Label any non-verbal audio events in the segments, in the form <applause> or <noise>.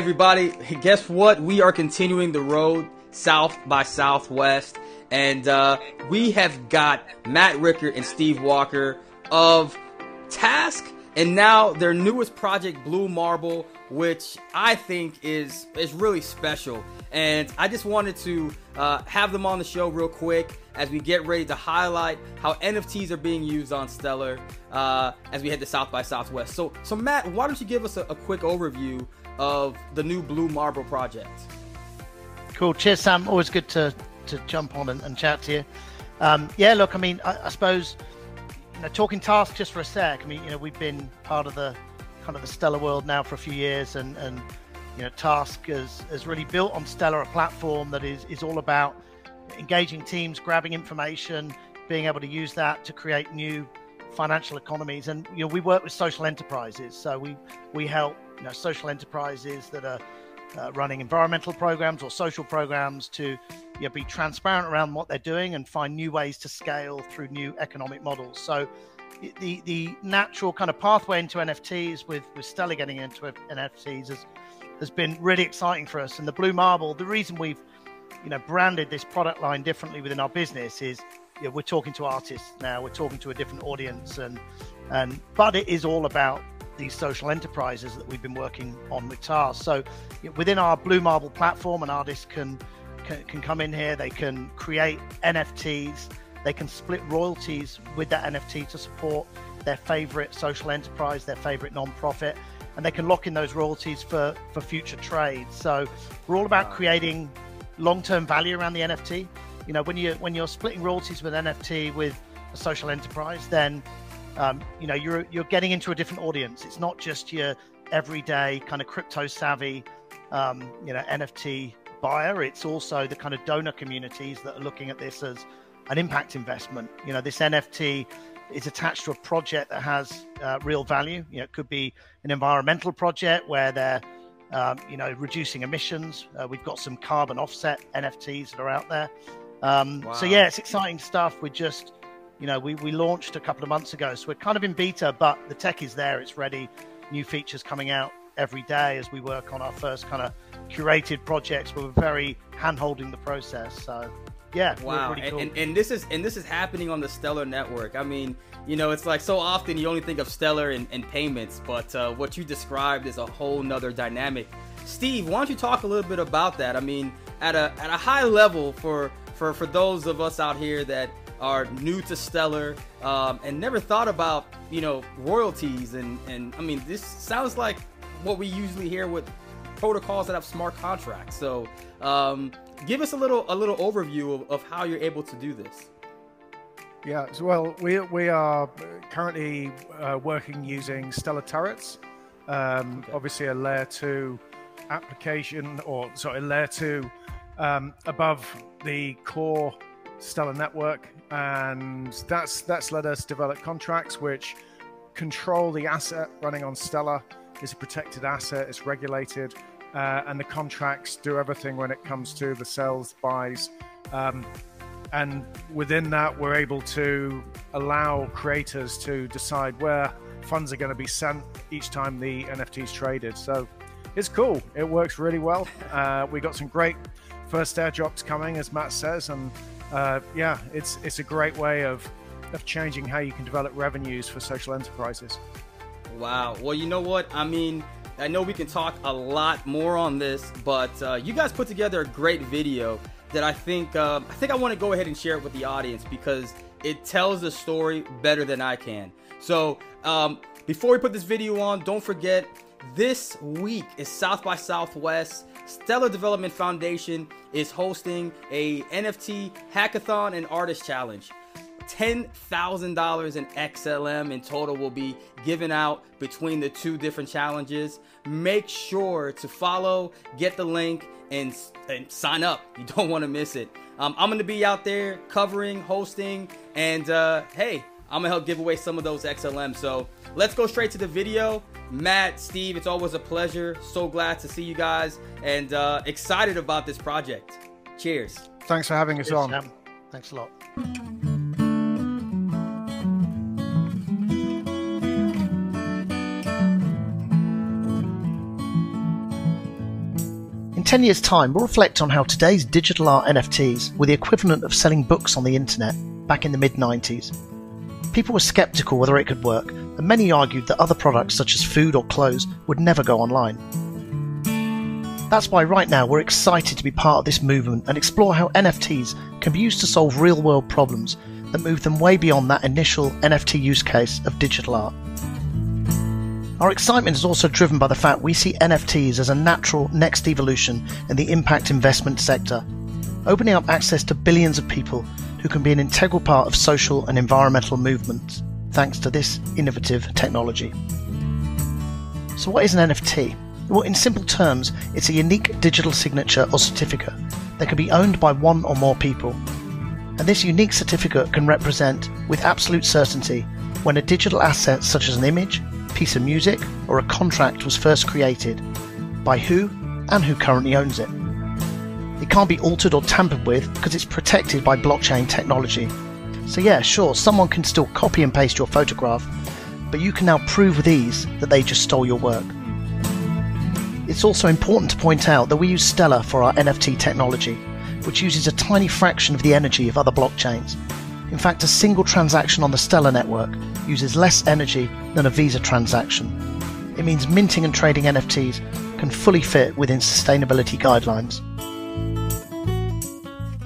everybody. Guess what? We are continuing the road south by southwest, and uh, we have got Matt Ricker and Steve Walker of TASC, and now their newest project, Blue Marble, which I think is is really special. And I just wanted to uh, have them on the show real quick as we get ready to highlight how NFTs are being used on Stellar uh, as we head to South by Southwest. So, so Matt, why don't you give us a, a quick overview of the new Blue Marble project? Cool. Cheers, Sam. Always good to to jump on and, and chat to you. Um, yeah, look, I mean, I, I suppose you know, talking TASC just for a sec. I mean, you know, we've been part of the kind of the Stellar world now for a few years, and and you know, TASC has, has really built on Stellar a platform that is, is all about engaging teams, grabbing information, being able to use that to create new financial economies. And you know, we work with social enterprises, so we we help you know social enterprises that are uh, running environmental programs or social programs to you know, be transparent around what they're doing and find new ways to scale through new economic models. So the the natural kind of pathway into NFTs with with Stellar getting into NFTs has has been really exciting for us. And the Blue Marble, the reason we've you know branded this product line differently within our business is you know, we're talking to artists now, we're talking to a different audience, and and but it is all about these social enterprises that we've been working on with TASC. So within our Blue Marble platform, an artist can, can can come in here, they can create NFTs, they can split royalties with that NFT to support their favorite social enterprise, their favorite nonprofit and they can lock in those royalties for for future trades. So we're all about creating long-term value around the NFT. You know, when you when you're splitting royalties with NFT with a social enterprise, then um, you know you're you're getting into a different audience. It's not just your everyday kind of crypto savvy, um, you know, NFT buyer. It's also the kind of donor communities that are looking at this as an impact investment. You know, this NFT is attached to a project that has uh, real value. You know, it could be an environmental project where they're, um, you know, reducing emissions. Uh, we've got some carbon offset NFTs that are out there. Um, wow. So yeah, it's exciting stuff. we're just, you know, we, we launched a couple of months ago, so we're kind of in beta, but the tech is there. It's ready. New features coming out every day as we work on our first kind of curated projects. We're very hand holding the process. So yeah, wow. Cool. And, and, this is and this is happening on the Stellar network. I mean, you know, it's like so often you only think of Stellar and, and payments, but uh, what you described is a whole nother dynamic. Steve, why don't you talk a little bit about that? I mean, at a at a high level for for for those of us out here that are new to Stellar um, and never thought about you know royalties and and I mean this sounds like what we usually hear with protocols that have smart contracts. So um, give us a little a little overview of, of how you're able to do this. Yeah, so, well, we, we are currently uh, working using Stellar Turrets, um, okay. obviously a layer two application, or sorry, layer two um, above the core Stellar network, and that's that's let us develop contracts which control the asset running on Stellar. It's a protected asset. It's regulated uh, and the contracts do everything when it comes to the sales, buys. Um, and within that, we're able to allow creators to decide where funds are going to be sent each time the NFT is traded. So it's cool. It works really well. Uh, we got some great first airdrops coming, as Matt says, and uh, yeah, it's it's a great way of of changing how you can develop revenues for social enterprises. Wow. Well, you know what? I mean, I know we can talk a lot more on this, but uh, you guys put together a great video that I think uh, I think I want to go ahead and share it with the audience because it tells the story better than I can. So um, before we put this video on, don't forget this week is South by Southwest. Stellar Development Foundation is hosting a NFT hackathon and artist challenge. $10,000 in XLM in total will be given out between the two different challenges. Make sure to follow, get the link, and, and sign up. You <laughs> don't want to miss it. Um, I'm going to be out there covering, hosting, and uh, hey, I'm going to help give away some of those XLM. So let's go straight to the video. Matt, Steve, it's always a pleasure. So glad to see you guys and uh, excited about this project. Cheers. Thanks for having us Cheers, on. Sam. Thanks a lot. In 10 years' time, we'll reflect on how today's digital art NFTs were the equivalent of selling books on the internet back in the mid 90s. People were skeptical whether it could work, and many argued that other products such as food or clothes would never go online. That's why right now we're excited to be part of this movement and explore how NFTs can be used to solve real world problems that move them way beyond that initial NFT use case of digital art. Our excitement is also driven by the fact we see NFTs as a natural next evolution in the impact investment sector, opening up access to billions of people who can be an integral part of social and environmental movements thanks to this innovative technology. So, what is an NFT? Well, in simple terms, it's a unique digital signature or certificate that can be owned by one or more people. And this unique certificate can represent, with absolute certainty, when a digital asset such as an image, piece of music, or a contract was first created, by who, and who currently owns it. It can't be altered or tampered with because it's protected by blockchain technology. So, yeah, sure, someone can still copy and paste your photograph, but you can now prove with ease that they just stole your work. It's also important to point out that we use Stellar for our NFT technology, which uses a tiny fraction of the energy of other blockchains. In fact, a single transaction on the Stellar network uses less energy than a Visa transaction. It means minting and trading NFTs can fully fit within sustainability guidelines.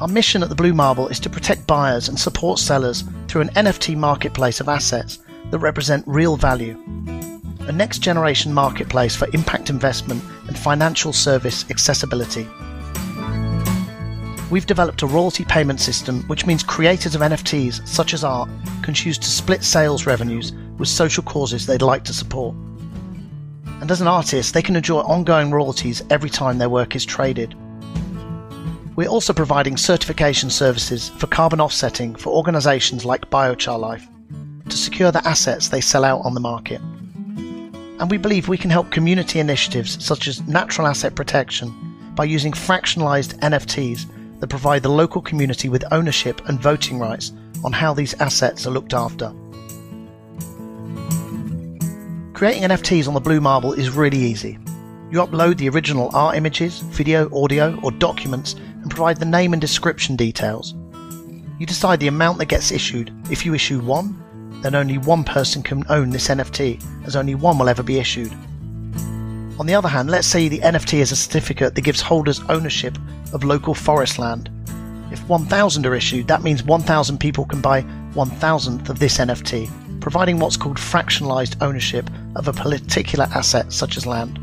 Our mission at the Blue Marble is to protect buyers and support sellers through an NFT marketplace of assets that represent real value a next generation marketplace for impact investment and financial service accessibility. We've developed a royalty payment system which means creators of NFTs, such as art, can choose to split sales revenues with social causes they'd like to support. And as an artist, they can enjoy ongoing royalties every time their work is traded. We're also providing certification services for carbon offsetting for organisations like Biochar Life to secure the assets they sell out on the market and we believe we can help community initiatives such as natural asset protection by using fractionalised NFTs that provide the local community with ownership and voting rights on how these assets are looked after. Creating NFTs on the Blue Marble is really easy. You upload the original art images, video, audio, or documents and provide the name and description details. You decide the amount that gets issued. If you issue one, then only one person can own this NFT, as only one will ever be issued. On the other hand, let's say the NFT is a certificate that gives holders ownership of local forest land. If 1,000 are issued, that means 1,000 people can buy 1,000th of this NFT, providing what's called fractionalized ownership of a particular asset such as land.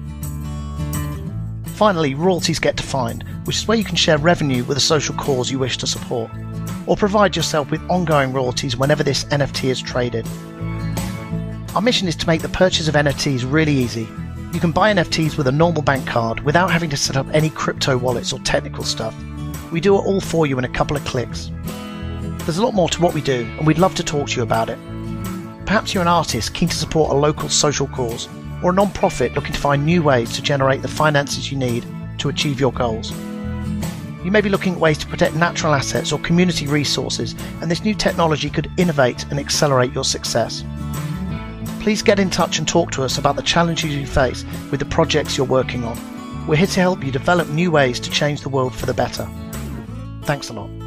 Finally, royalties get defined, which is where you can share revenue with a social cause you wish to support or provide yourself with ongoing royalties whenever this NFT is traded. Our mission is to make the purchase of NFTs really easy. You can buy NFTs with a normal bank card without having to set up any crypto wallets or technical stuff. We do it all for you in a couple of clicks. There's a lot more to what we do, and we'd love to talk to you about it. Perhaps you're an artist keen to support a local social cause, or a non profit looking to find new ways to generate the finances you need to achieve your goals. You may be looking at ways to protect natural assets or community resources, and this new technology could innovate and accelerate your success. Please get in touch and talk to us about the challenges you face with the projects you're working on. We're here to help you develop new ways to change the world for the better. Thanks a lot.